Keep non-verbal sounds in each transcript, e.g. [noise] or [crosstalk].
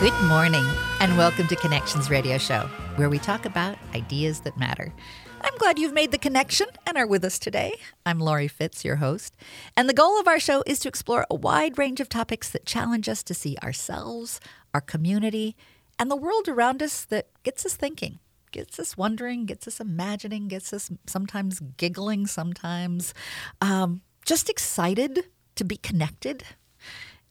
Good morning, and welcome to Connections Radio Show, where we talk about ideas that matter. I'm glad you've made the connection and are with us today. I'm Laurie Fitz, your host, and the goal of our show is to explore a wide range of topics that challenge us to see ourselves, our community, and the world around us that gets us thinking, gets us wondering, gets us imagining, gets us sometimes giggling, sometimes um, just excited to be connected,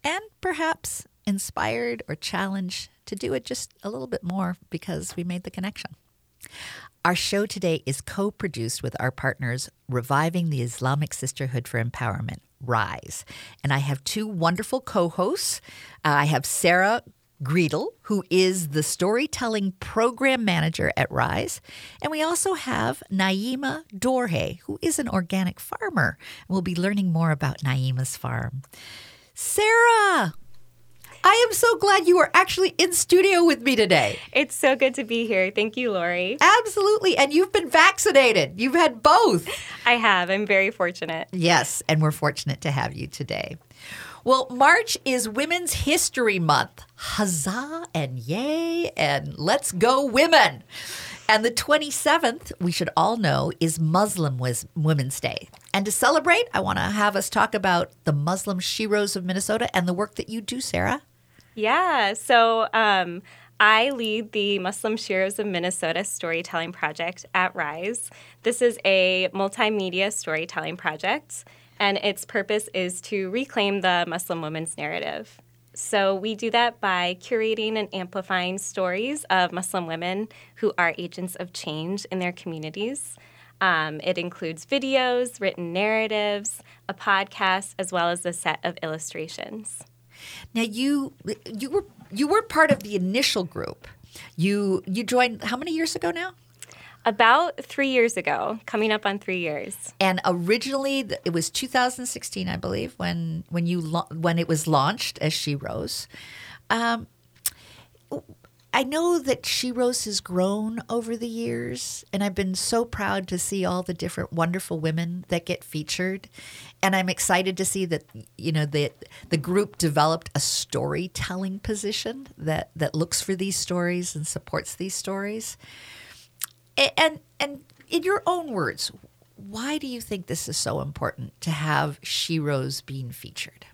and perhaps inspired or challenged to do it just a little bit more because we made the connection. Our show today is co produced with our partners, Reviving the Islamic Sisterhood for Empowerment, RISE. And I have two wonderful co hosts. Uh, I have Sarah Greedle, who is the storytelling program manager at RISE. And we also have Naima Dhore, who is an organic farmer. We'll be learning more about Naima's farm. Sarah, I am so glad you are actually in studio with me today. It's so good to be here. Thank you, Laurie. Absolutely. And you've been vaccinated. You've had both. I have. I'm very fortunate. Yes, and we're fortunate to have you today. Well, March is Women's History Month. Huzzah and yay and let's go women. And the 27th, we should all know, is Muslim Women's Day. And to celebrate, I want to have us talk about the Muslim Sheroes of Minnesota and the work that you do, Sarah. Yeah. So um, I lead the Muslim Sheroes of Minnesota Storytelling Project at RISE. This is a multimedia storytelling project, and its purpose is to reclaim the Muslim woman's narrative. So we do that by curating and amplifying stories of Muslim women who are agents of change in their communities. Um, it includes videos, written narratives, a podcast, as well as a set of illustrations. Now you you were you were part of the initial group. You you joined how many years ago now? About three years ago, coming up on three years. And originally, it was 2016, I believe, when when you when it was launched as Sheroes. Um, I know that Sheroes has grown over the years, and I've been so proud to see all the different wonderful women that get featured. And I'm excited to see that you know the the group developed a storytelling position that that looks for these stories and supports these stories. And and in your own words, why do you think this is so important to have Sheroes being featured?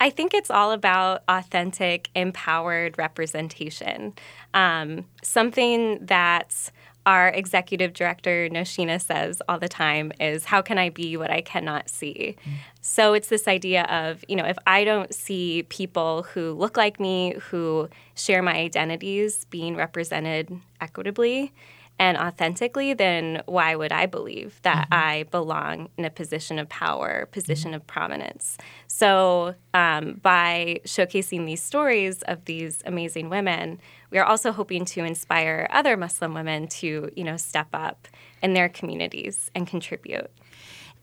I think it's all about authentic, empowered representation. Um, something that our executive director, Nausheena, says all the time is, How can I be what I cannot see? Mm. So it's this idea of, you know, if I don't see people who look like me, who share my identities being represented equitably, and authentically, then why would I believe that mm-hmm. I belong in a position of power, position mm-hmm. of prominence? So, um, by showcasing these stories of these amazing women, we are also hoping to inspire other Muslim women to, you know, step up in their communities and contribute.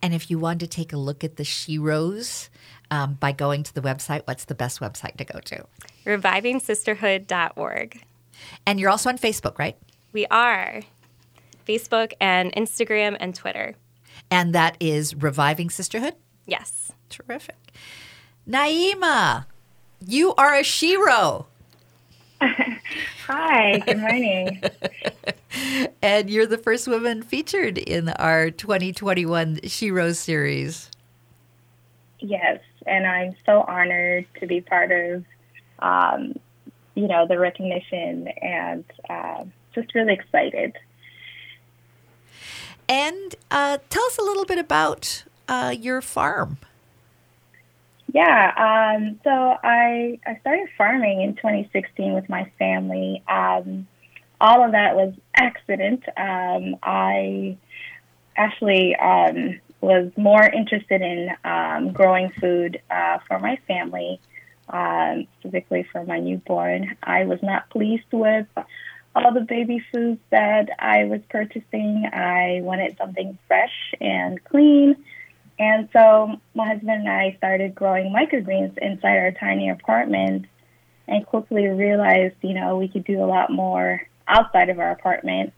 And if you want to take a look at the Sheroes um, by going to the website, what's the best website to go to? RevivingSisterhood.org. And you're also on Facebook, right? We are. Facebook and Instagram and Twitter. And that is Reviving Sisterhood? Yes. Terrific. Naima, you are a Shero. [laughs] Hi, good morning. [laughs] and you're the first woman featured in our 2021 Shero series. Yes, and I'm so honored to be part of, um, you know, the recognition and uh, just really excited. And uh, tell us a little bit about uh, your farm. Yeah, um, so I I started farming in 2016 with my family. Um, all of that was accident. Um, I actually um, was more interested in um, growing food uh, for my family, um, specifically for my newborn. I was not pleased with all the baby foods that I was purchasing. I wanted something fresh and clean. And so my husband and I started growing microgreens inside our tiny apartment and quickly realized, you know, we could do a lot more outside of our apartment.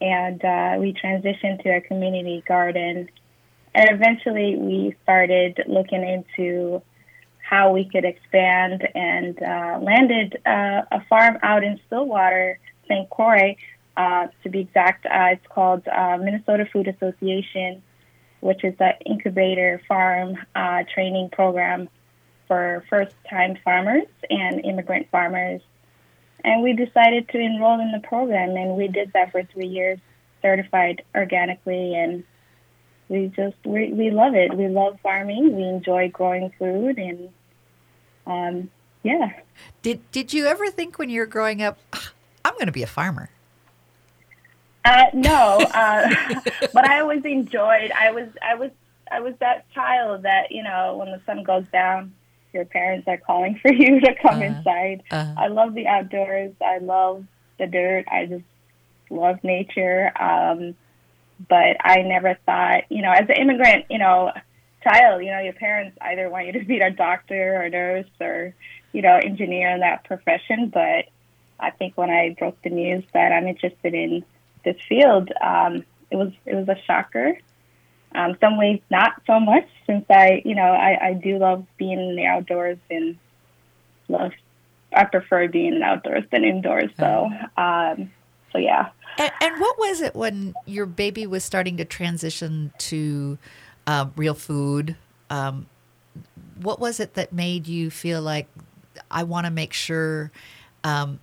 And uh, we transitioned to a community garden. And eventually we started looking into how we could expand and uh, landed uh, a farm out in Stillwater, St. Croix, uh, to be exact. Uh, it's called uh, Minnesota Food Association, which is an incubator farm uh, training program for first-time farmers and immigrant farmers. And we decided to enroll in the program, and we did that for three years, certified organically, and we just we, we love it. We love farming. We enjoy growing food, and um, yeah. Did Did you ever think when you were growing up, going to be a farmer? Uh, no, uh, [laughs] but I always enjoyed. I was I was I was that child that you know when the sun goes down, your parents are calling for [laughs] you to come uh, inside. Uh, I love the outdoors. I love the dirt. I just love nature. Um, but I never thought, you know, as an immigrant, you know, child, you know, your parents either want you to be a doctor or nurse or, you know, engineer in that profession. But I think when I broke the news that I'm interested in this field, um, it was it was a shocker. Um, some ways not so much, since I, you know, I, I do love being in the outdoors and love. I prefer being outdoors than indoors. So, um, so yeah. And, and, what was it when your baby was starting to transition to uh, real food? Um, what was it that made you feel like I want to make sure um,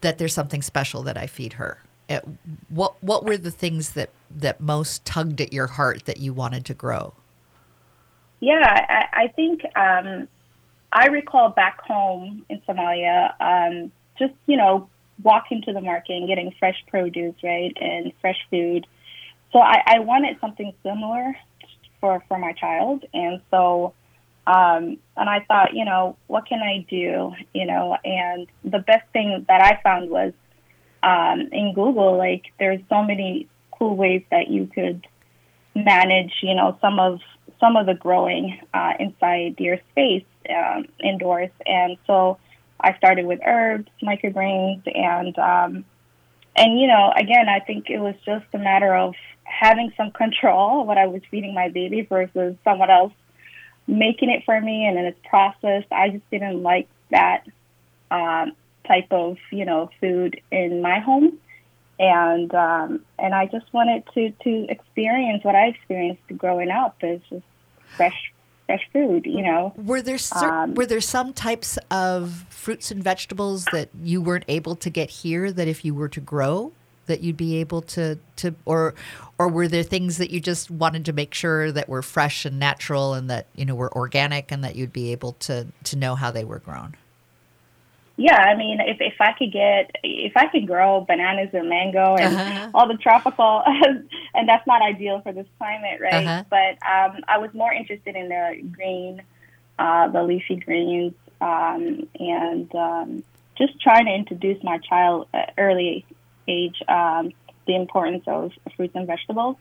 that there's something special that I feed her? It, what What were the things that that most tugged at your heart that you wanted to grow? Yeah, I, I think um, I recall back home in Somalia, um, just you know walking to the market and getting fresh produce, right, and fresh food. So I, I wanted something similar for for my child, and so um, and I thought, you know, what can I do, you know, and the best thing that I found was um, in Google, like there's so many cool ways that you could manage, you know, some of some of the growing uh, inside your space um, indoors, and so I started with herbs, microgreens, and um, and you know, again, I think it was just a matter of having some [laughs] control what I was feeding my baby versus someone else making it for me and then it's processed. I just didn't like that um, type of you know food in my home, and um, and I just wanted to to experience what I experienced growing up is just fresh fresh food, you know. Were there cer- um, were there some types of fruits and vegetables that you weren't able to get here that if you were to grow that you'd be able to to or or were there things that you just wanted to make sure that were fresh and natural and that you know were organic and that you'd be able to to know how they were grown? yeah, I mean, if if I could get if I could grow bananas and mango and uh-huh. all the tropical, [laughs] and that's not ideal for this climate, right? Uh-huh. But um, I was more interested in the green, uh, the leafy greens, um, and um, just trying to introduce my child early um, the importance of fruits and vegetables.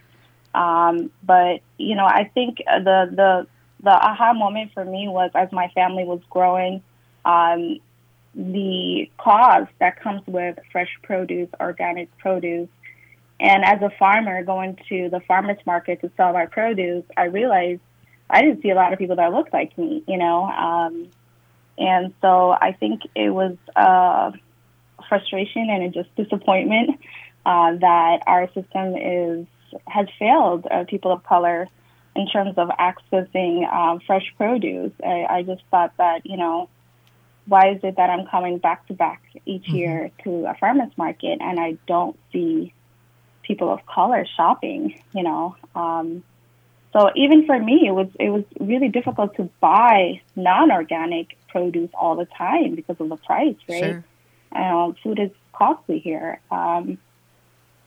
Um, but you know, I think the the the aha moment for me was as my family was growing. Um, the cost that comes with fresh produce, organic produce. And as a farmer going to the farmer's market to sell my produce, I realized I didn't see a lot of people that looked like me, you know. Um, and so I think it was uh, frustration and just disappointment uh, that our system is has failed uh, people of color in terms of accessing um, fresh produce. I, I just thought that you know why is it that I'm coming back to back each mm-hmm. year to a farmer's market and I don't see people of color shopping, you know? Um, so even for me, it was it was really difficult to buy non-organic produce all the time because of the price, right? Sure. Um, food is costly here, um,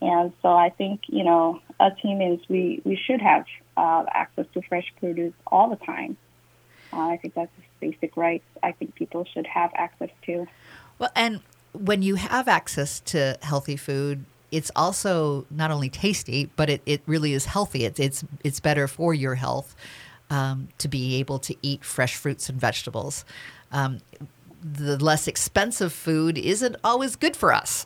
and so I think you know, as humans, we we should have uh, access to fresh produce all the time. Uh, I think that's a basic rights I think people should have access to. Well, and when you have access to healthy food, it's also not only tasty, but it, it really is healthy. It's it's it's better for your health um, to be able to eat fresh fruits and vegetables. Um, the less expensive food isn't always good for us.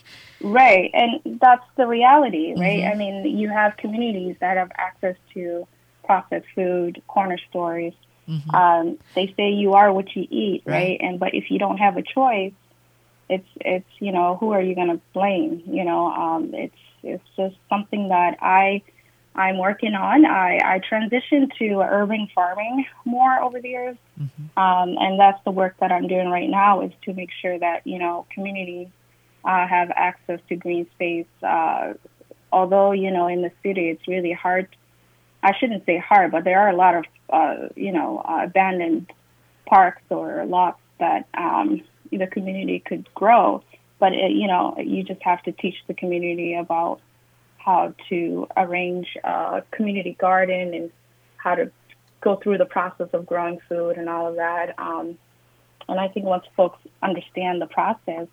[laughs] right, and that's the reality, right? Mm-hmm. I mean, you have communities that have access to processed food, corner stores, Mm-hmm. Um, they say you are what you eat, right? right? And but if you don't have a choice, it's it's you know who are you going to blame? You know, um, it's it's just something that I I'm working on. I, I transitioned to urban farming more over the years, mm-hmm. um, and that's the work that I'm doing right now is to make sure that you know communities uh, have access to green space. Uh, although you know in the city it's really hard. I shouldn't say hard, but there are a lot of uh, you know uh, abandoned parks or lots that um, the community could grow. But it, you know, you just have to teach the community about how to arrange a community garden and how to go through the process of growing food and all of that. Um, and I think once folks understand the process,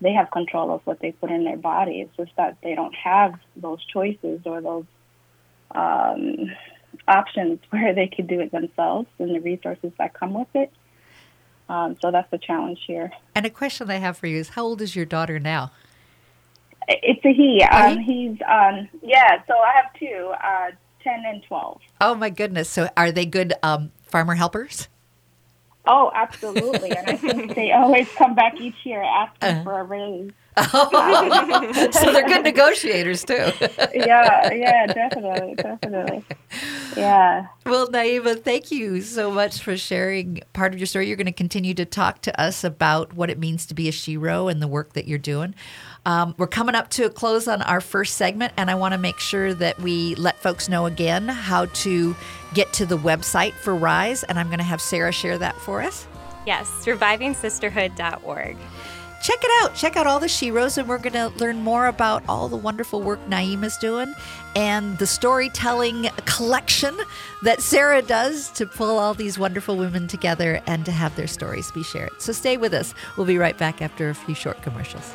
they have control of what they put in their body. It's just that they don't have those choices or those um, options [laughs] where they could do it themselves and the resources that come with it. Um, so that's the challenge here. And a question I have for you is how old is your daughter now? It's a he. Um, he's, um, yeah, so I have two, uh, 10 and 12. Oh, my goodness. So are they good um, farmer helpers? Oh, absolutely. And I think they [laughs] always come back each year asking uh, for a raise. Oh, [laughs] so they're good negotiators too. [laughs] yeah, yeah, definitely, definitely. Yeah. Well, Naima, thank you so much for sharing part of your story. You're going to continue to talk to us about what it means to be a shero and the work that you're doing. Um, we're coming up to a close on our first segment, and I want to make sure that we let folks know again how to get to the website for Rise, and I'm going to have Sarah share that for us. Yes, revivingsisterhood.org check it out. Check out all the Sheroes, and we're going to learn more about all the wonderful work Naima's doing and the storytelling collection that Sarah does to pull all these wonderful women together and to have their stories be shared. So stay with us. We'll be right back after a few short commercials.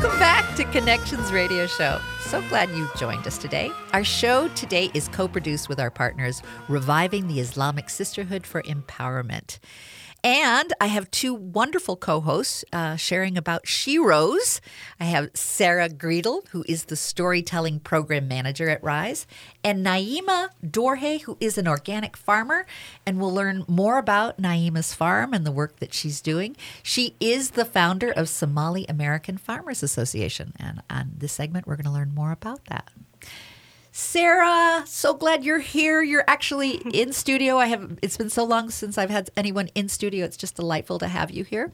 Welcome back to Connections Radio Show. So glad you joined us today. Our show today is co produced with our partners, Reviving the Islamic Sisterhood for Empowerment. And I have two wonderful co hosts uh, sharing about Sheroes. I have Sarah Greedle, who is the storytelling program manager at Rise, and Naima Dhore, who is an organic farmer. And we'll learn more about Naima's farm and the work that she's doing. She is the founder of Somali American Farmers Association. And on this segment, we're going to learn more about that. Sarah, so glad you're here. You're actually [laughs] in studio. I have it's been so long since I've had anyone in studio. It's just delightful to have you here.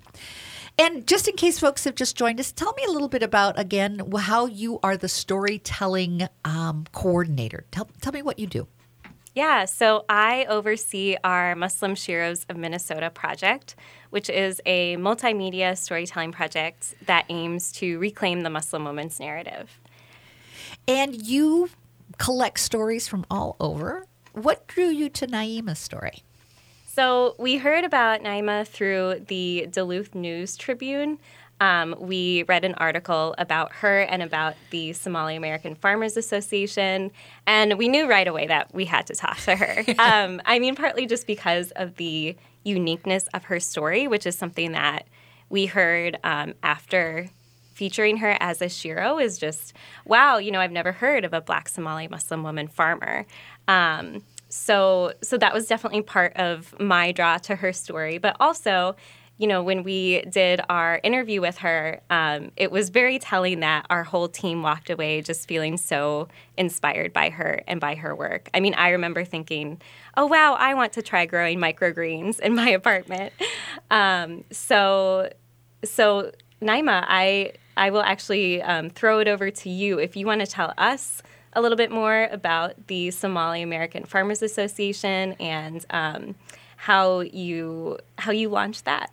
And just in case folks have just joined us, tell me a little bit about again how you are the storytelling um, coordinator. Tell tell me what you do. Yeah, so I oversee our Muslim Sheroes of Minnesota project, which is a multimedia storytelling project that aims to reclaim the Muslim woman's narrative. And you collect stories from all over. What drew you to Naima's story? So we heard about Naima through the Duluth News Tribune. Um, we read an article about her and about the Somali American Farmers Association, and we knew right away that we had to talk to her. [laughs] um, I mean, partly just because of the uniqueness of her story, which is something that we heard um, after featuring her as a shero is just wow. You know, I've never heard of a Black Somali Muslim woman farmer. Um, so so that was definitely part of my draw to her story, but also you know, when we did our interview with her, um, it was very telling that our whole team walked away just feeling so inspired by her and by her work. I mean, I remember thinking, oh, wow, I want to try growing microgreens in my [laughs] apartment. Um, so, so Naima, I I will actually um, throw it over to you if you want to tell us a little bit more about the Somali American Farmers Association and um, how you how you launched that.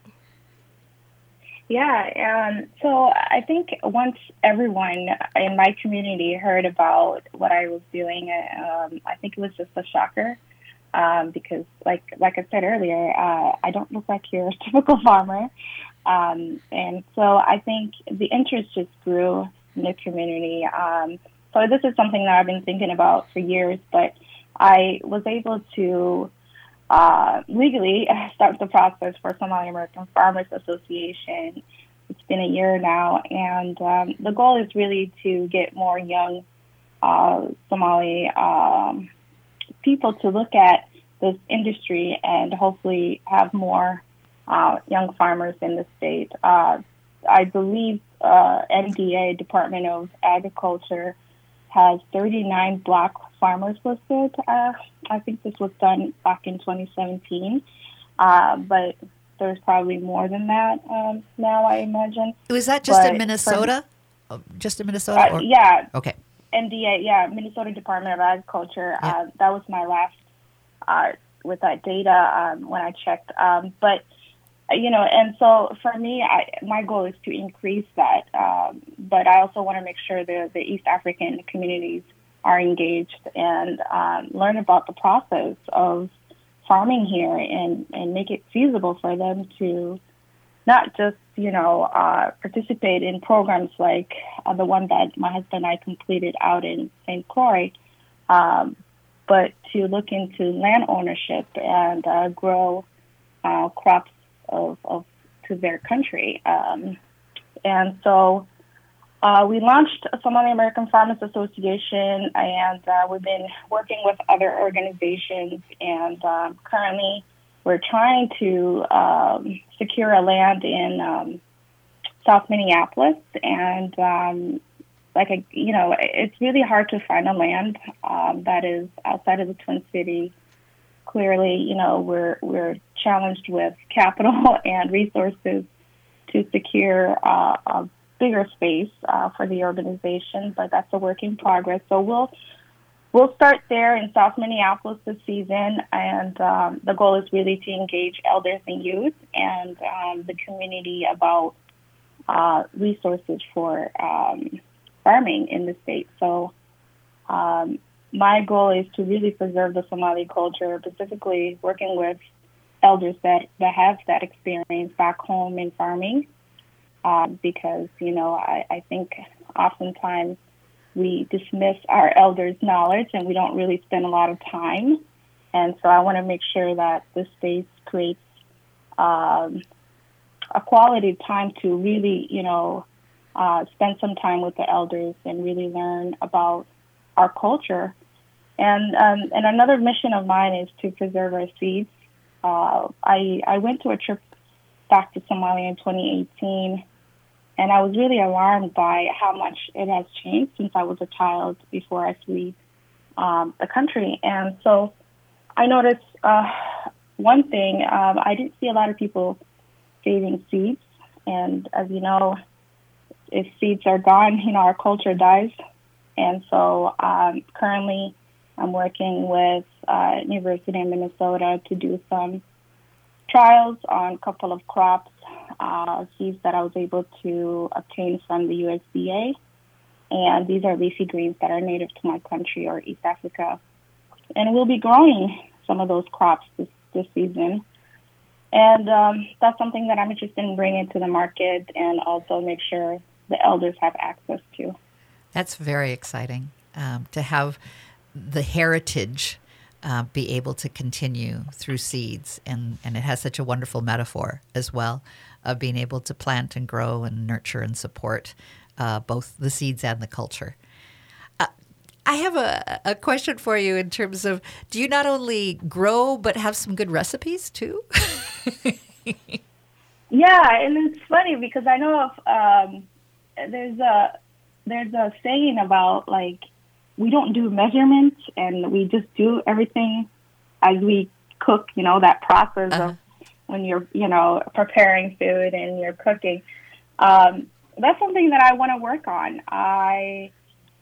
Yeah, um, so I think once everyone in my community heard about what I was doing, um, I think it was just a shocker. Um, because, like like I said earlier, uh, I don't look like your [laughs] typical farmer. Um, and so I think the interest just grew in the community. Um, so this is something that I've been thinking about for years, but I was able to uh, legally [laughs] start the process for Somali American Farmers Association. It's been a year now, and um, the goal is really to get more young uh, Somali um, people to look at this industry and hopefully have more uh, young farmers in the state. Uh, I believe uh, MDA, Department of Agriculture, has 39 black farmers listed. Uh, I think this was done back in 2017, uh, but there's probably more than that um, now, I imagine. Was that just but in Minnesota? For, oh, just in Minnesota? Uh, yeah. Okay. MDA, yeah, Minnesota Department of Agriculture. Yeah. Uh, that was my last uh, with that data um, when I checked. Um, but you know, and so for me, I, my goal is to increase that. Um, but I also want to make sure that the East African communities are engaged and um, learn about the process of farming here and, and make it feasible for them to not just, you know, uh, participate in programs like uh, the one that my husband and I completed out in St. Croix, um, but to look into land ownership and uh, grow uh, crops of, of to their country. Um, and so uh, we launched Somali American Farmers Association, and uh, we've been working with other organizations. And um, currently, we're trying to um, secure a land in um, South Minneapolis. And um, like, a, you know, it's really hard to find a land um, that is outside of the Twin Cities clearly, you know, we're we're challenged with capital [laughs] and resources to secure uh, a bigger space uh, for the organization, but that's a work in progress. So we'll we'll start there in South Minneapolis this season, and um, the goal is really to engage elders and youth and um, the community about uh, resources for um, farming in the state. So um, my goal is to really preserve the Somali culture, specifically working with elders that, that have that experience back home in farming. Uh, because, you know, I, I think oftentimes we dismiss our elders' knowledge and we don't really spend a lot of time. And so I want to make sure that this space creates um, a quality time to really, you know, uh, spend some time with the elders and really learn about our culture and um, and another mission of mine is to preserve our seeds. Uh, I I went to a trip back to Somalia in 2018, and I was really alarmed by how much it has changed since I was a child before I fled um, the country. And so I noticed uh, one thing: um, I didn't see a lot of people saving seeds, and as you know, if seeds are gone, [laughs] you know our culture dies. And so um, currently I'm working with uh, University of Minnesota to do some trials on a couple of crops, uh, seeds that I was able to obtain from the USDA. And these are leafy greens that are native to my country or East Africa. And we'll be growing some of those crops this, this season. And um, that's something that I'm interested in bringing to the market and also make sure the elders have access to. That's very exciting um, to have the heritage uh, be able to continue through seeds. And, and it has such a wonderful metaphor as well of being able to plant and grow and nurture and support uh, both the seeds and the culture. Uh, I have a, a question for you in terms of do you not only grow but have some good recipes too? [laughs] yeah, and it's funny because I know of um, there's a there's a saying about like we don't do measurements and we just do everything as we cook, you know, that process uh-huh. of when you're, you know, preparing food and you're cooking. Um, that's something that I want to work on. I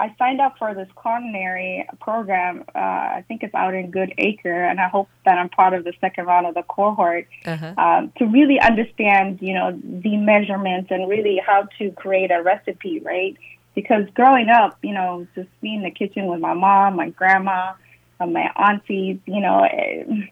I signed up for this culinary program. Uh, I think it's out in Good Acre, and I hope that I'm part of the second round of the cohort uh-huh. um, to really understand, you know, the measurements and really how to create a recipe, right? Because growing up, you know, just being in the kitchen with my mom, my grandma, and my aunties, you know, it,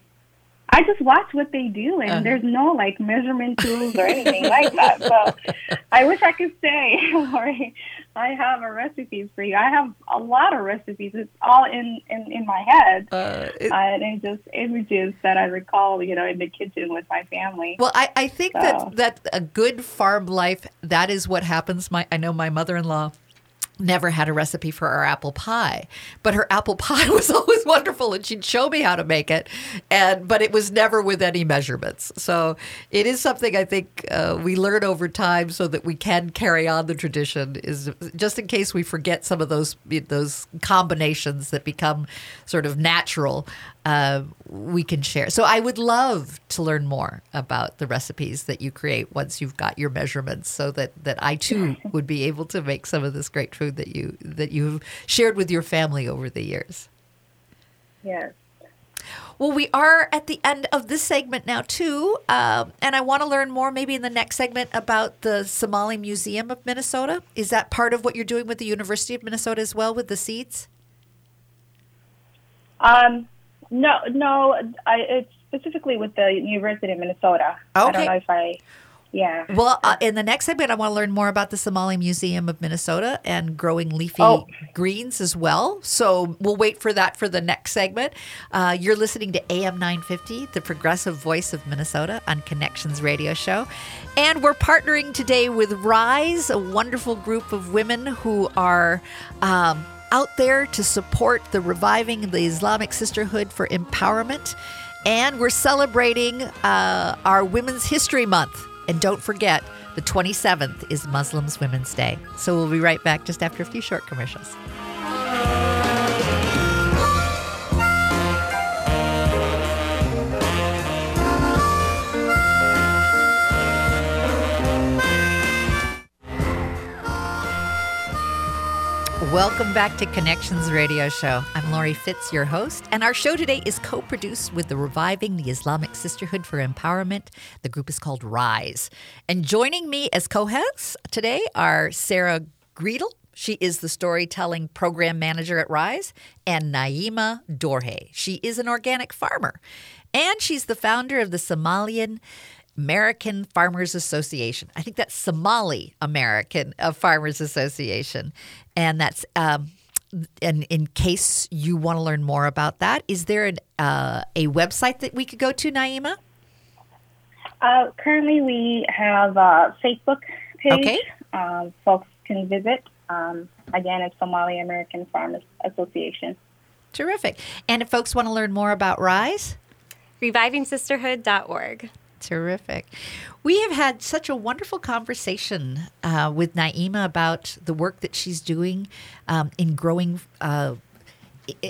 I just watch what they do, and uh-huh. there's no like measurement tools or anything [laughs] like that. So I wish I could say, [laughs] Laurie, I have a recipe for you. I have a lot of recipes. It's all in in, in my head, uh, it, uh, and just images that I recall, you know, in the kitchen with my family. Well, I, I think so. that that a good farm life that is what happens. My I know my mother in law never had a recipe for our apple pie but her apple [laughs] pie was always wonderful and she'd show me how to make it and but it was never with any measurements. So it is something i think uh, we learn over time so that we can carry on the tradition is just in case we forget some of those those combinations that become sort of natural uh, we can share. So I would love to learn more about the recipes that you create once you've got your measurements, so that that I too would be able to make some of this great food that you that you've shared with your family over the years. Yes. Well, we are at the end of this segment now, too. Uh, and I want to learn more, maybe in the next segment, about the Somali Museum of Minnesota. Is that part of what you're doing with the University of Minnesota as well with the seeds? Um, no, no, I, it's specifically with the University of Minnesota. Okay. I don't know if I. Yeah. Well, uh, in the next segment, I want to learn more about the Somali Museum of Minnesota and growing leafy oh. greens as well. So we'll wait for that for the next segment. Uh, you're listening to AM 950, the progressive voice of Minnesota on Connections Radio Show. And we're partnering today with Rise, a wonderful group of women who are. Um, out there to support the reviving the Islamic Sisterhood for Empowerment. And we're celebrating uh, our Women's History Month. And don't forget, the 27th is Muslims Women's Day. So we'll be right back just after a few short commercials. Welcome back to Connections Radio Show. I'm Laurie Fitz, your host, and our show today is co produced with the Reviving the Islamic Sisterhood for Empowerment. The group is called RISE. And joining me as co hosts today are Sarah Greedle. She is the storytelling program manager at RISE, and Naima Dhore. She is an organic farmer, and she's the founder of the Somalian American Farmers Association. I think that's Somali American uh, Farmers Association. And that's, um, and in case you want to learn more about that, is there an, uh, a website that we could go to, Naima? Uh, currently, we have a Facebook page. Okay. Uh, folks can visit. Um, again, it's Somali American Farmers Association. Terrific. And if folks want to learn more about RISE? RevivingSisterhood.org. Terrific. We have had such a wonderful conversation uh, with Naima about the work that she's doing um, in growing. Uh,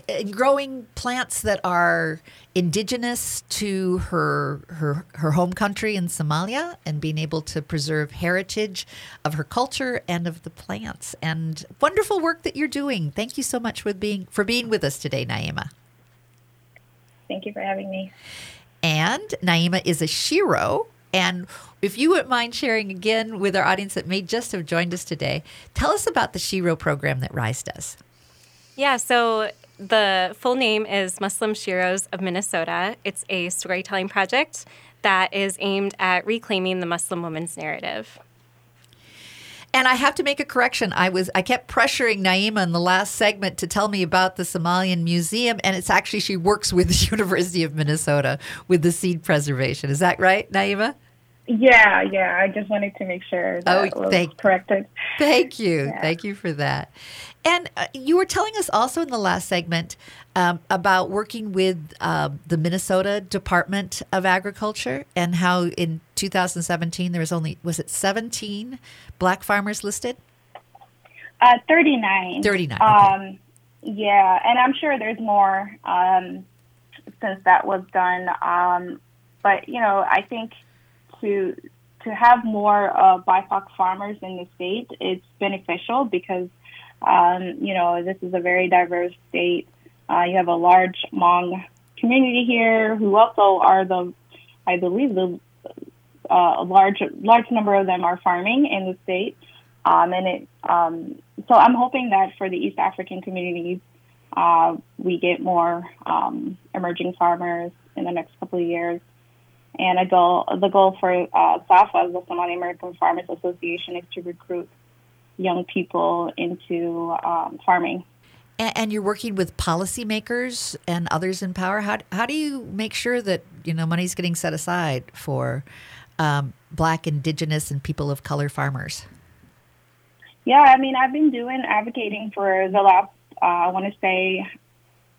in growing plants that are indigenous to her, her her home country in Somalia and being able to preserve heritage of her culture and of the plants and wonderful work that you're doing. Thank you so much for being for being with us today, Naima. Thank you for having me. And Naima is a Shero. And if you wouldn't mind sharing again with our audience that may just have joined us today, tell us about the Shero program that RISE does. Yeah, so the full name is Muslim Sheroes of Minnesota. It's a storytelling project that is aimed at reclaiming the Muslim woman's narrative. And I have to make a correction. I was I kept pressuring Naima in the last segment to tell me about the Somalian Museum, and it's actually she works with the [laughs] University of Minnesota with the seed preservation. Is that right, Naima? Yeah, yeah. I just wanted to make sure that oh, was thank, corrected. Thank you. Yeah. Thank you for that. And uh, you were telling us also in the last segment um, about working with uh, the Minnesota Department of Agriculture and how in 2017 there was only, was it 17 black farmers listed? Uh, 39. 39. Okay. Um, yeah, and I'm sure there's more um, since that was done. Um, but, you know, I think to to have more uh, BIPOC farmers in the state, it's beneficial because, um, you know, this is a very diverse state. Uh, you have a large Hmong community here who also are the, I believe, the uh, a large large number of them are farming in the state. Um, and it, um, so I'm hoping that for the East African communities, uh, we get more um, emerging farmers in the next couple of years. And a goal, the goal for uh, SAFA, the Somali American Farmers Association, is to recruit young people into um, farming. And, and, you're working with policymakers and others in power. How, how do you make sure that you know money's getting set aside for um, Black, Indigenous, and people of color farmers? Yeah, I mean, I've been doing advocating for the last, uh, I want to say,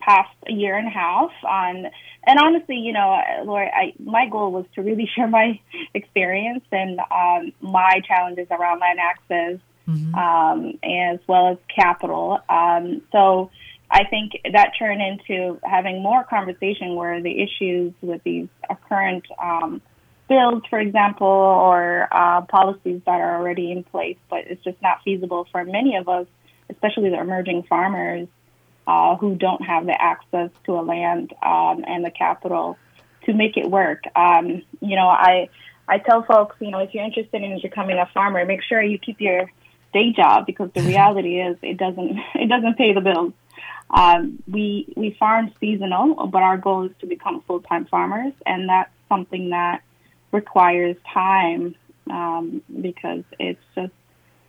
past a year and a half on and honestly you know Laurie I, my goal was to really [laughs] share my experience and um, my challenges around land access mm-hmm. um, as well as capital um, so I think that turned into having more conversation where the issues with these current um, bills, for example, or uh, policies that are already in place, but it's just not feasible for many of us, especially the emerging farmers, uh, who don't have the access to a land um, and the capital to make it work. Um, you know, I I tell folks, you know, if you're interested in becoming a farmer, make sure you keep your day job because the [laughs] reality is it doesn't [laughs] it doesn't pay the bills. Um, we we farm seasonal, but our goal is to become full time farmers, and that's something that requires time um, because it's just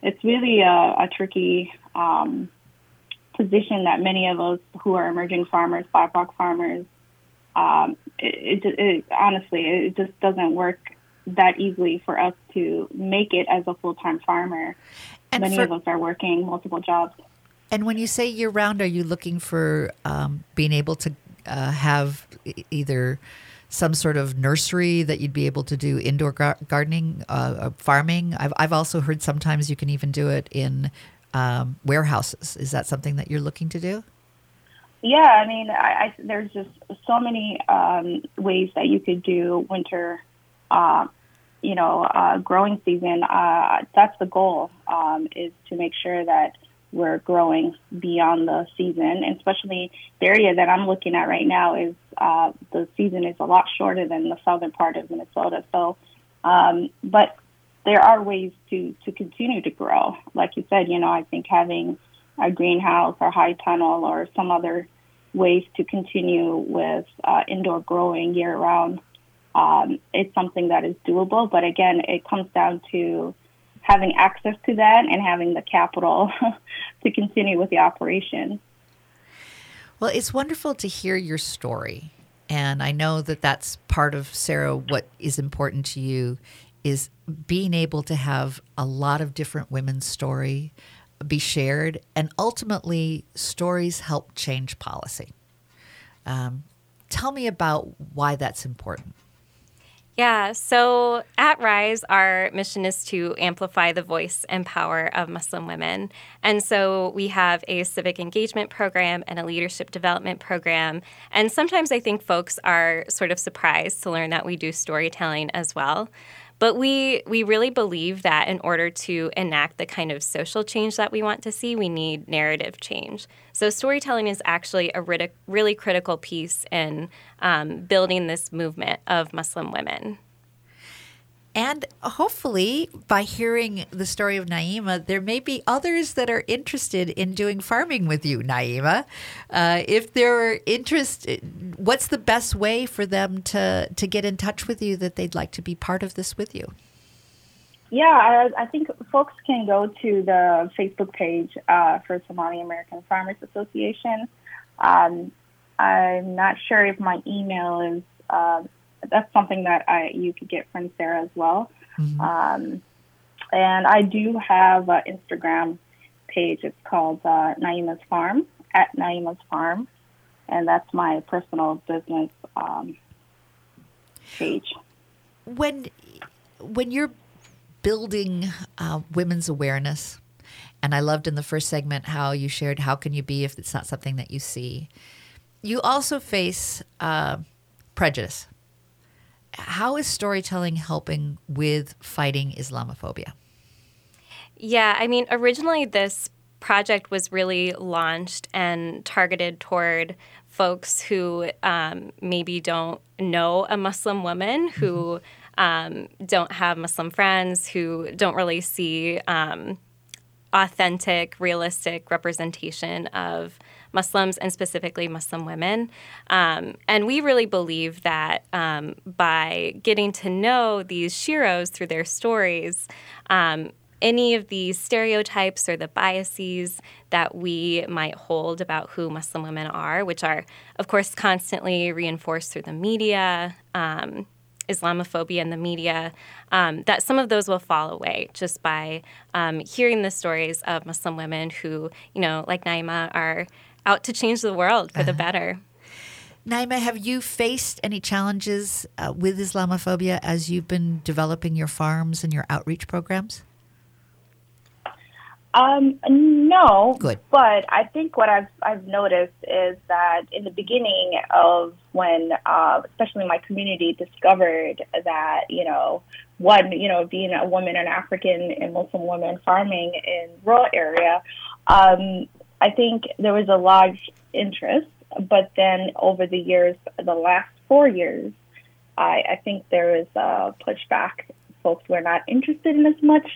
it's really a, a tricky um, position that many of us who are emerging farmers, BIPOC farmers, um, it, it, it, honestly, it just doesn't work that easily for us to make it as a full time farmer. And many for, of us are working multiple jobs. And when you say year round, are you looking for um, being able to uh, have either some sort of nursery that you'd be able to do indoor gar- gardening, uh, uh, farming? I've, I've also heard sometimes you can even do it in um, warehouses. Is that something that you're looking to do? Yeah, I mean, I, I, there's just so many um, ways that you could do winter, uh, you know, uh, growing season. Uh, that's the goal, um, is to make sure that we're growing beyond the season, and especially the area that I'm looking at right now is uh, the season is a lot shorter than the southern part of Minnesota. So, um, but there are ways to to continue to grow. Like you said, you know, I think having a greenhouse or high tunnel or some other ways to continue with uh, indoor growing year round. Um, it's something that is doable, but again, it comes down to having access to that and having the capital [laughs] to continue with the operation. Well, it's wonderful to hear your story. And I know that that's part of, Sarah, what is important to you is being able to have a lot of different women's story be shared, and ultimately, stories help change policy. Um, tell me about why that's important. Yeah, so at Rise, our mission is to amplify the voice and power of Muslim women. And so we have a civic engagement program and a leadership development program. And sometimes I think folks are sort of surprised to learn that we do storytelling as well. But we we really believe that in order to enact the kind of social change that we want to see, we need narrative change. So storytelling is actually a really critical piece in um, building this movement of Muslim women. And hopefully, by hearing the story of Naima, there may be others that are interested in doing farming with you, Naima. Uh, if they're interested, what's the best way for them to, to get in touch with you that they'd like to be part of this with you? Yeah, I, I think folks can go to the Facebook page uh, for Somali American Farmers Association. Um, I'm not sure if my email is. Uh, that's something that I you could get from Sarah as well. Mm-hmm. Um, and I do have an Instagram page. It's called uh, Naima's Farm at Naima's Farm, and that's my personal business um, page. When when you're building uh, women's awareness, and I loved in the first segment how you shared how can you be if it's not something that you see. You also face uh, prejudice how is storytelling helping with fighting Islamophobia? Yeah, I mean, originally this project was really launched and targeted toward folks who um, maybe don't know a Muslim woman, who mm-hmm. um, don't have Muslim friends, who don't really see um, authentic, realistic representation of Muslims and specifically Muslim women. Um, and we really believe that um, by getting to know these sheroes through their stories, um, any of these stereotypes or the biases that we might hold about who Muslim women are, which are, of course, constantly reinforced through the media, um, Islamophobia in the media, um, that some of those will fall away just by um, hearing the stories of Muslim women who, you know, like Naima, are out to change the world for uh-huh. the better. Naima, have you faced any challenges uh, with Islamophobia as you've been developing your farms and your outreach programs? Um, no. Good. But I think what I've I've noticed is that in the beginning of when, uh, especially my community discovered that you know one you know being a woman, an African and Muslim woman farming in rural area, um, I think there was a large interest. But then over the years, the last four years, I, I think was a pushback. Folks were not interested in as much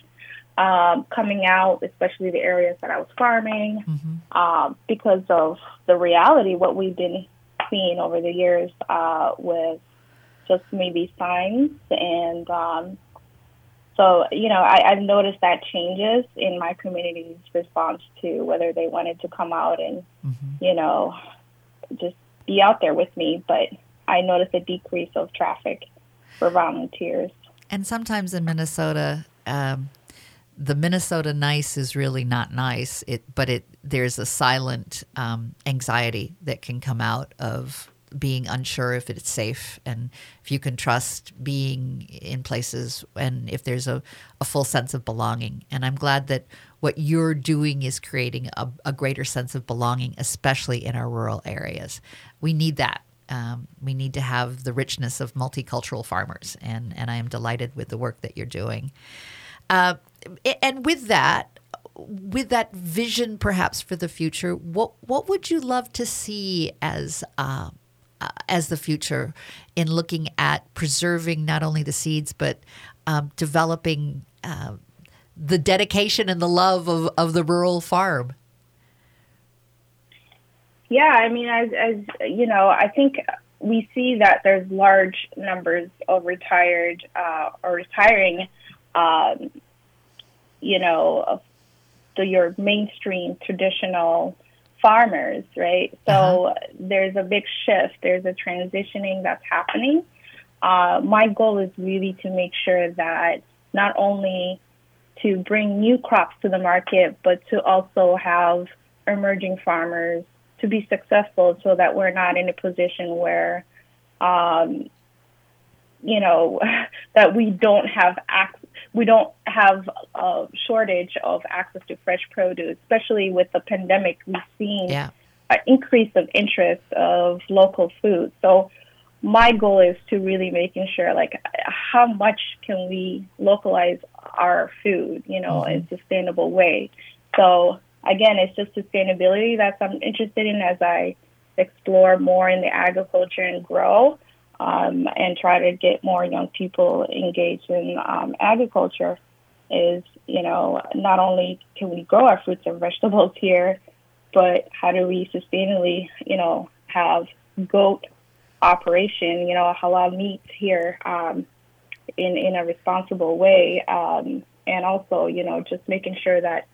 um, coming out, especially the areas that I was farming, mm-hmm. um, because of the reality, what we've been seeing over the years uh, with just maybe signs. And um, so, you know, I, I've noticed that changes in my community's response to whether they wanted to come out and, mm-hmm. you know, just be out there with me. But I noticed a decrease of traffic for volunteers. And sometimes in Minnesota, um, the Minnesota nice is really not nice. It, but it there's a silent um, anxiety that can come out of being unsure if it's safe and if you can trust being in places and if there's a, a full sense of belonging. And I'm glad that what you're doing is creating a, a greater sense of belonging, especially in our rural areas. We need that. Um, we need to have the richness of multicultural farmers, and, and I am delighted with the work that you're doing. Uh, and with that, with that vision perhaps for the future, what what would you love to see as uh, uh, as the future in looking at preserving not only the seeds but um, developing uh, the dedication and the love of, of the rural farm? Yeah, I mean, as, as you know, I think we see that there's large numbers of retired uh, or retiring um, you know, the, your mainstream traditional farmers, right? So uh-huh. there's a big shift. There's a transitioning that's happening. Uh, my goal is really to make sure that not only to bring new crops to the market, but to also have emerging farmers to be successful so that we're not in a position where, um, you know, [laughs] that we don't have access we don't have a shortage of access to fresh produce, especially with the pandemic. We've seen yeah. an increase of interest of local food. So my goal is to really making sure, like, how much can we localize our food, you know, mm-hmm. in a sustainable way. So again, it's just sustainability that I'm interested in as I explore more in the agriculture and grow um, and try to get more young people engaged in um, agriculture is, you know, not only can we grow our fruits and vegetables here, but how do we sustainably, you know, have goat operation, you know, halal meat here um, in in a responsible way, um, and also, you know, just making sure that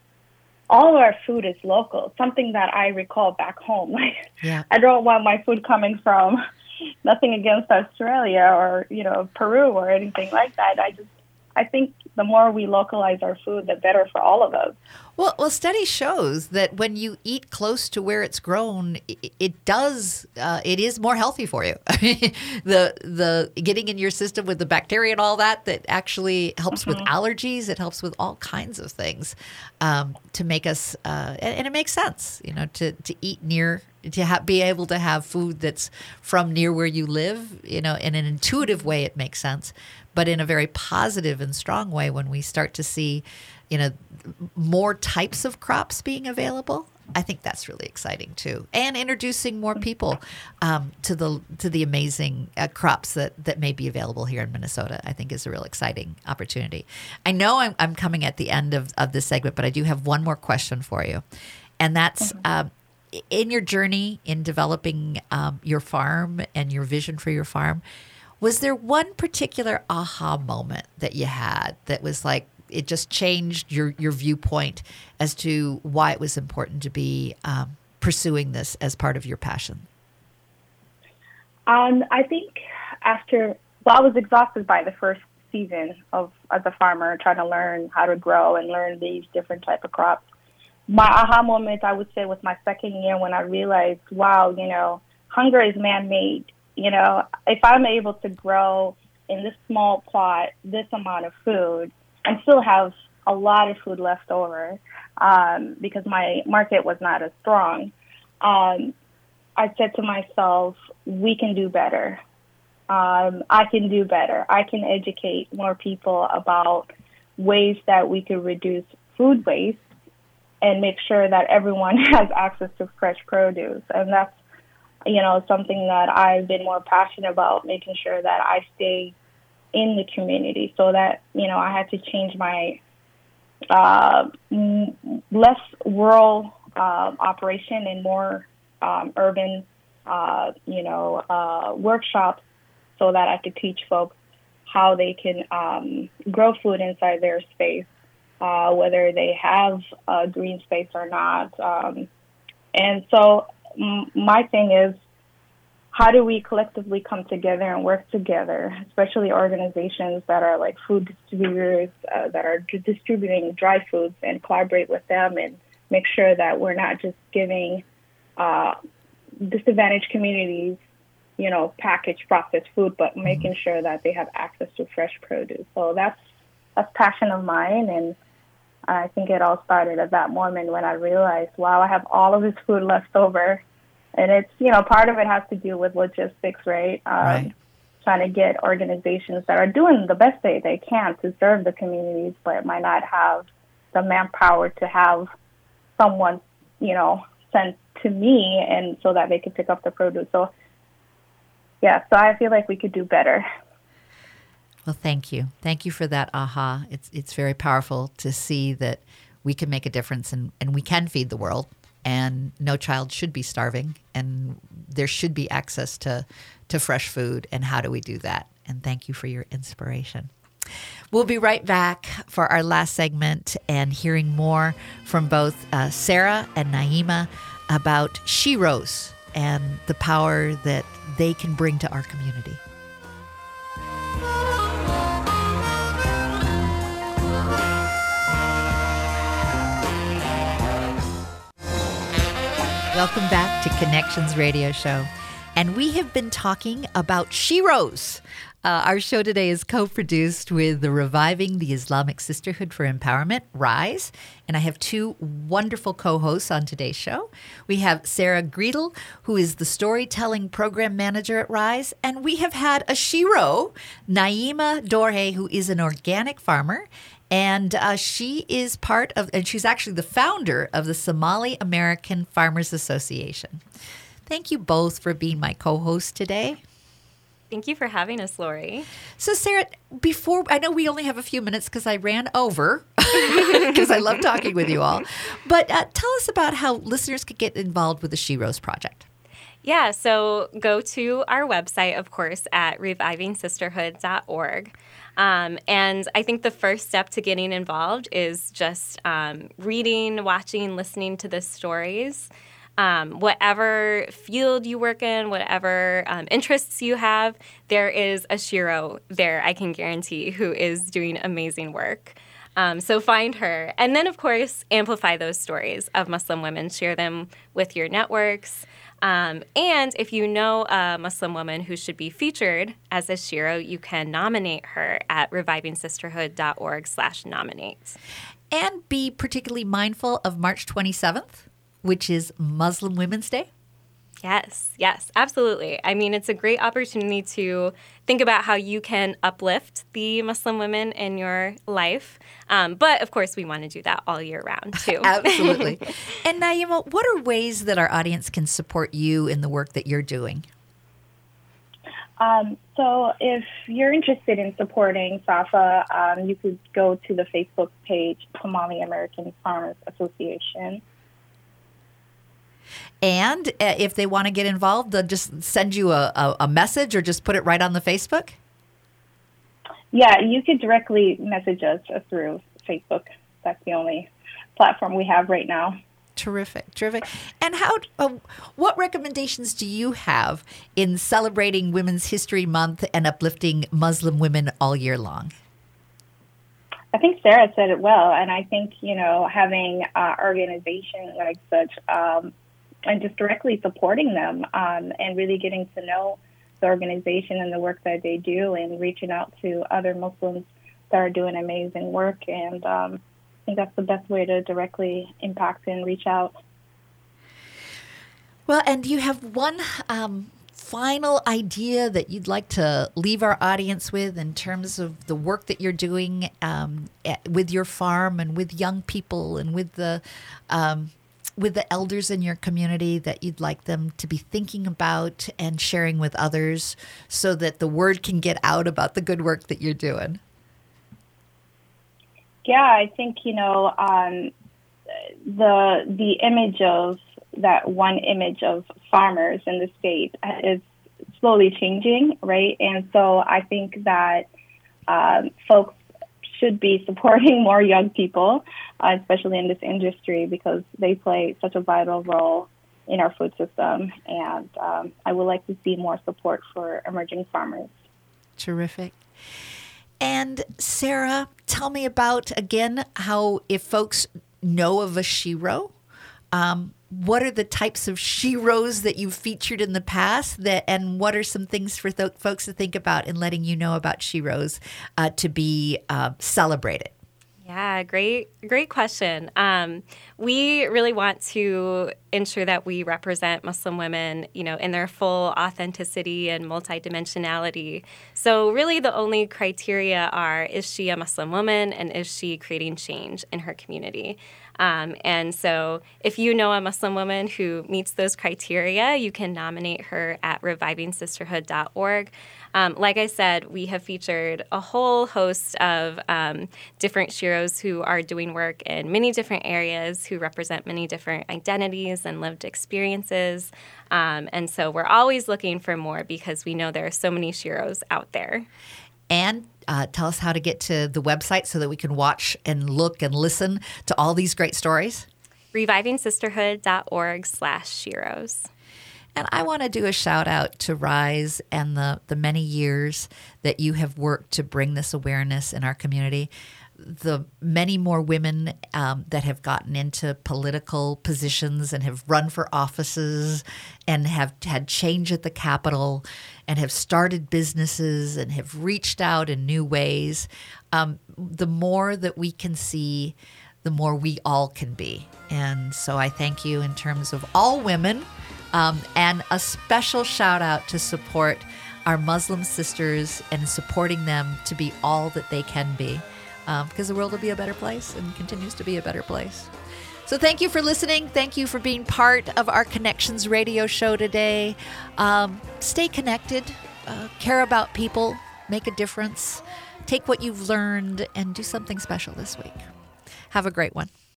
all of our food is local. Something that I recall back home. Like, [laughs] yeah. I don't want my food coming from [laughs] nothing against Australia or you know Peru or anything like that. I just I think the more we localize our food, the better for all of us. Well, well, study shows that when you eat close to where it's grown, it, it does uh, it is more healthy for you. [laughs] the the getting in your system with the bacteria and all that that actually helps mm-hmm. with allergies. It helps with all kinds of things um, to make us, uh, and, and, it makes sense, you know, to to eat near to ha- be able to have food that's from near where you live. You know, in an intuitive way, it makes sense but in a very positive and strong way when we start to see, you know, more types of crops being available. I think that's really exciting too, and introducing more people um, to the to the amazing uh, crops that that may be available here in Minnesota. I think is a real exciting opportunity. I know I'm, I'm coming at the end of, of this segment, but I do have one more question for you, and that's uh, in your journey in developing um, your farm and your vision for your farm, was there one particular aha moment that you had that was like it just changed your your viewpoint as to why it was important to be um, pursuing this as part of your passion? Um, I think after well, I was exhausted by the first season of as a farmer, trying to learn how to grow and learn these different type of crops. My aha moment, I would say, was my second year when I realized, wow, you know, hunger is man-made. You know, if I'm able to grow in this small plot this amount of food and still have a lot of food left over um, because my market was not as strong, um, I said to myself, we can do better um, I can do better. I can educate more people about ways that we could reduce food waste and make sure that everyone [laughs] has access to fresh produce. And that's, you know, something that I've been more passionate about, making sure that I stay in the community so that, you know, I had to change my uh, less rural uh, operation and more um, urban, uh, you know, uh, workshops so that I could teach folks how they can um, grow food inside their space, uh, whether they have a green space or not. Um, and so m- my thing is, how do we collectively come together and work together, especially organizations that are like food distributors uh, that are d- distributing dry foods and collaborate with them and make sure that we're not just giving uh, disadvantaged communities you know, packaged processed food, but mm-hmm. making sure that they have access to fresh produce. So that's that's passion of mine, and I think it all started at that moment when I realized, wow, I have all of this food left over, and it's you know, part of it has to do with logistics, right? Um, right. Trying to get organizations that are doing the best they they can to serve the communities, but might not have the manpower to have someone, you know, sent to me, and so that they could pick up the produce. So yeah, so I feel like we could do better. Well, thank you. Thank you for that aha. It's it's very powerful to see that we can make a difference and, and we can feed the world and no child should be starving and there should be access to to fresh food and how do we do that? And thank you for your inspiration. We'll be right back for our last segment and hearing more from both uh, Sarah and Naima about Sheroes and the power that they can bring to our community. Welcome back to Connections Radio Show. And we have been talking about Sheroes, uh, our show today is co produced with the Reviving the Islamic Sisterhood for Empowerment, RISE. And I have two wonderful co hosts on today's show. We have Sarah Greedle, who is the storytelling program manager at RISE. And we have had a Shero, Naima Dhore, who is an organic farmer. And uh, she is part of, and she's actually the founder of the Somali American Farmers Association. Thank you both for being my co host today. Thank you for having us, Laurie. So, Sarah, before I know we only have a few minutes because I ran over [laughs] because I love talking with you all, but uh, tell us about how listeners could get involved with the Sheroes Project. Yeah, so go to our website, of course, at revivingsisterhood.org. Um, and I think the first step to getting involved is just um, reading, watching, listening to the stories um, whatever field you work in, whatever um, interests you have, there is a Shero there, I can guarantee, who is doing amazing work. Um, so find her. And then, of course, amplify those stories of Muslim women, share them with your networks. Um, and if you know a Muslim woman who should be featured as a Shero, you can nominate her at revivingsisterhood.org slash nominate. And be particularly mindful of March 27th which is Muslim Women's Day? Yes, yes, absolutely. I mean, it's a great opportunity to think about how you can uplift the Muslim women in your life. Um, but of course, we want to do that all year round too. [laughs] absolutely. [laughs] and Naima, what are ways that our audience can support you in the work that you're doing? Um, so, if you're interested in supporting SAFA, um, you could go to the Facebook page, Somali American Farmers Association. And uh, if they want to get involved, they'll just send you a, a, a message or just put it right on the Facebook. Yeah, you could directly message us through Facebook. That's the only platform we have right now. Terrific, terrific. And how? Uh, what recommendations do you have in celebrating Women's History Month and uplifting Muslim women all year long? I think Sarah said it well, and I think you know having uh, organization like such, um, and just directly supporting them, um, and really getting to know the organization and the work that they do, and reaching out to other Muslims that are doing amazing work, and um, I think that's the best way to directly impact and reach out. Well, and do you have one um, final idea that you'd like to leave our audience with in terms of the work that you're doing um, with your farm and with young people and with the um, with the elders in your community that you'd like them to be thinking about and sharing with others so that the word can get out about the good work that you're doing? Yeah, I think you know um, the the image of that one image of farmers in the state is slowly changing, right? And so I think that um, folks should be supporting [laughs] more young people, uh, especially in this industry, because they play such a vital role in our food system. And um, I would like to see more support for emerging farmers. Terrific. And Sarah, tell me about again how if folks know of a shero, um, what are the types of sheroes that you've featured in the past that and what are some things for th- folks to think about in letting you know about sheroes uh, to be uh, celebrated yeah, great, great question. Um, we really want to ensure that we represent Muslim women, you know, in their full authenticity and multidimensionality. So, really, the only criteria are: is she a Muslim woman, and is she creating change in her community? Um, and so, if you know a Muslim woman who meets those criteria, you can nominate her at revivingsisterhood.org. Um, like I said, we have featured a whole host of um, different Sheroes who are doing work in many different areas, who represent many different identities and lived experiences. Um, and so we're always looking for more because we know there are so many Sheroes out there. And uh, tell us how to get to the website so that we can watch and look and listen to all these great stories. RevivingSisterhood.org slash Sheroes. And I want to do a shout out to Rise and the, the many years that you have worked to bring this awareness in our community. The many more women um, that have gotten into political positions and have run for offices and have had change at the Capitol and have started businesses and have reached out in new ways. Um, the more that we can see, the more we all can be. And so I thank you in terms of all women um, and a special shout out to support our Muslim sisters and supporting them to be all that they can be because um, the world will be a better place and continues to be a better place. So, thank you for listening. Thank you for being part of our Connections radio show today. Um, stay connected, uh, care about people, make a difference, take what you've learned, and do something special this week. Have a great one.